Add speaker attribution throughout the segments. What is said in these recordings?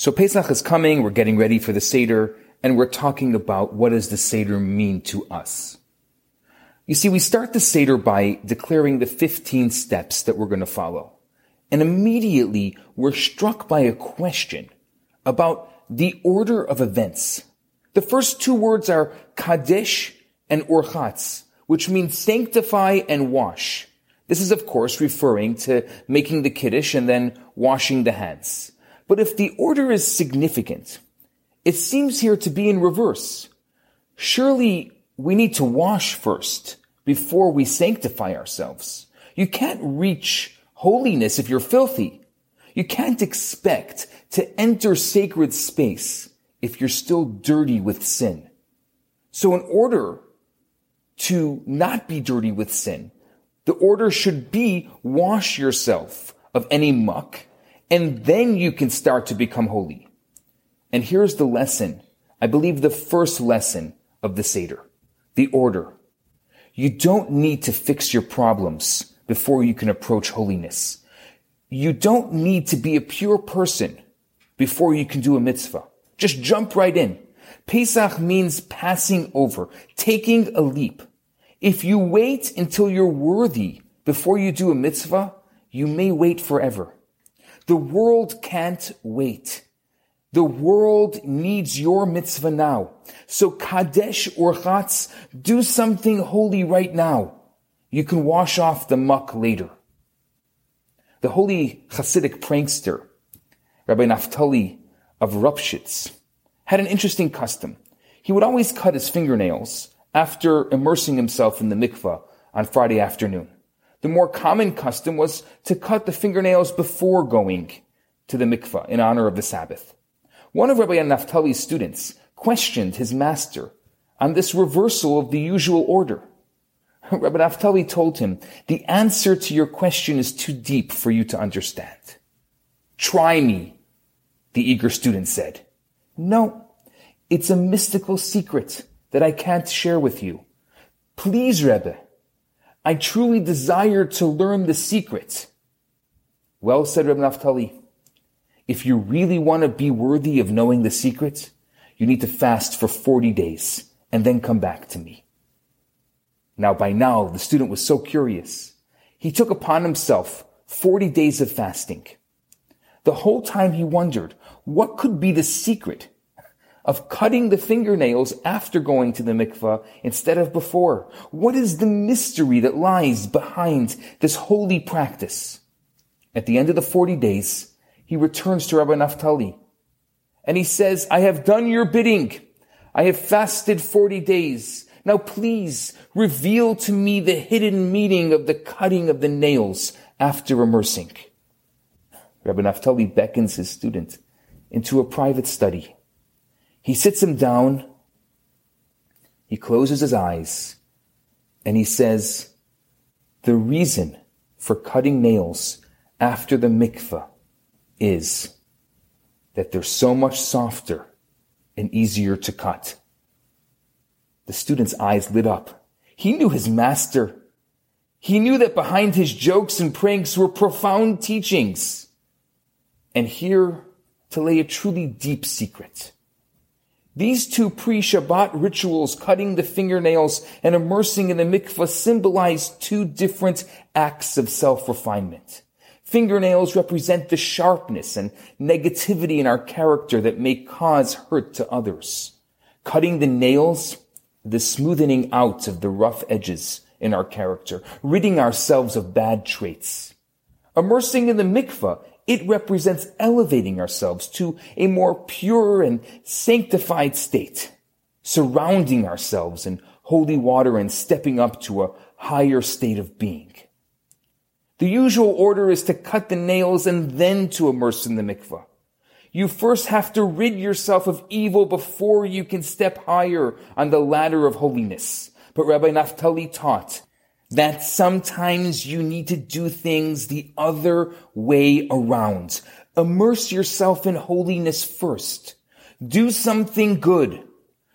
Speaker 1: So Pesach is coming, we're getting ready for the Seder, and we're talking about what does the Seder mean to us. You see, we start the Seder by declaring the 15 steps that we're going to follow. And immediately we're struck by a question about the order of events. The first two words are Kadesh and Urchatz, which means sanctify and wash. This is of course referring to making the Kiddush and then washing the hands. But if the order is significant, it seems here to be in reverse. Surely we need to wash first before we sanctify ourselves. You can't reach holiness if you're filthy. You can't expect to enter sacred space if you're still dirty with sin. So in order to not be dirty with sin, the order should be wash yourself of any muck and then you can start to become holy. And here's the lesson. I believe the first lesson of the Seder. The order. You don't need to fix your problems before you can approach holiness. You don't need to be a pure person before you can do a mitzvah. Just jump right in. Pesach means passing over, taking a leap. If you wait until you're worthy before you do a mitzvah, you may wait forever. The world can't wait. The world needs your mitzvah now. So Kadesh Urchatz, do something holy right now. You can wash off the muck later. The holy Hasidic prankster, Rabbi Naftali of Ropshitz, had an interesting custom. He would always cut his fingernails after immersing himself in the mikvah on Friday afternoon. The more common custom was to cut the fingernails before going to the mikvah in honor of the Sabbath. One of Rabbi Naftali's students questioned his master on this reversal of the usual order. Rabbi Naftali told him, the answer to your question is too deep for you to understand. Try me, the eager student said. No, it's a mystical secret that I can't share with you. Please, Rebbe, I truly desire to learn the secret. Well, said Reb Naftali, if you really want to be worthy of knowing the secret, you need to fast for 40 days and then come back to me. Now, by now, the student was so curious. He took upon himself 40 days of fasting. The whole time he wondered, what could be the secret of cutting the fingernails after going to the mikvah instead of before? What is the mystery that lies behind this holy practice? At the end of the 40 days, he returns to Rabbi Naftali and he says, I have done your bidding. I have fasted 40 days. Now please reveal to me the hidden meaning of the cutting of the nails after immersing. Rabbi Naftali beckons his student into a private study he sits him down, he closes his eyes, and he says, The reason for cutting nails after the mikveh is that they're so much softer and easier to cut. The student's eyes lit up. He knew his master. He knew that behind his jokes and pranks were profound teachings. And here to lay a truly deep secret. These two pre-Shabbat rituals, cutting the fingernails and immersing in the mikvah, symbolize two different acts of self-refinement. Fingernails represent the sharpness and negativity in our character that may cause hurt to others. Cutting the nails, the smoothing out of the rough edges in our character, ridding ourselves of bad traits. Immersing in the mikvah it represents elevating ourselves to a more pure and sanctified state, surrounding ourselves in holy water and stepping up to a higher state of being. The usual order is to cut the nails and then to immerse in the mikvah. You first have to rid yourself of evil before you can step higher on the ladder of holiness. But Rabbi Naftali taught that sometimes you need to do things the other way around. Immerse yourself in holiness first. Do something good.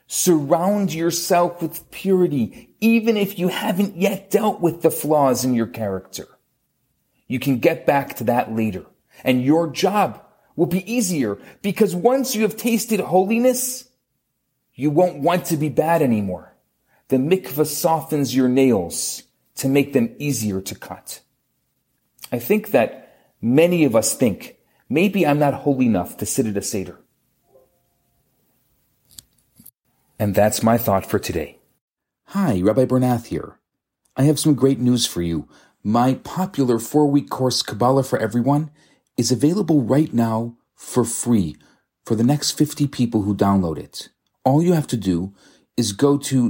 Speaker 1: Surround yourself with purity, even if you haven't yet dealt with the flaws in your character. You can get back to that later. And your job will be easier because once you have tasted holiness, you won't want to be bad anymore. The mikvah softens your nails to make them easier to cut. I think that many of us think, maybe I'm not holy enough to sit at a Seder. And that's my thought for today.
Speaker 2: Hi, Rabbi Bernath here. I have some great news for you. My popular four week course, Kabbalah for Everyone, is available right now for free for the next 50 people who download it. All you have to do is go to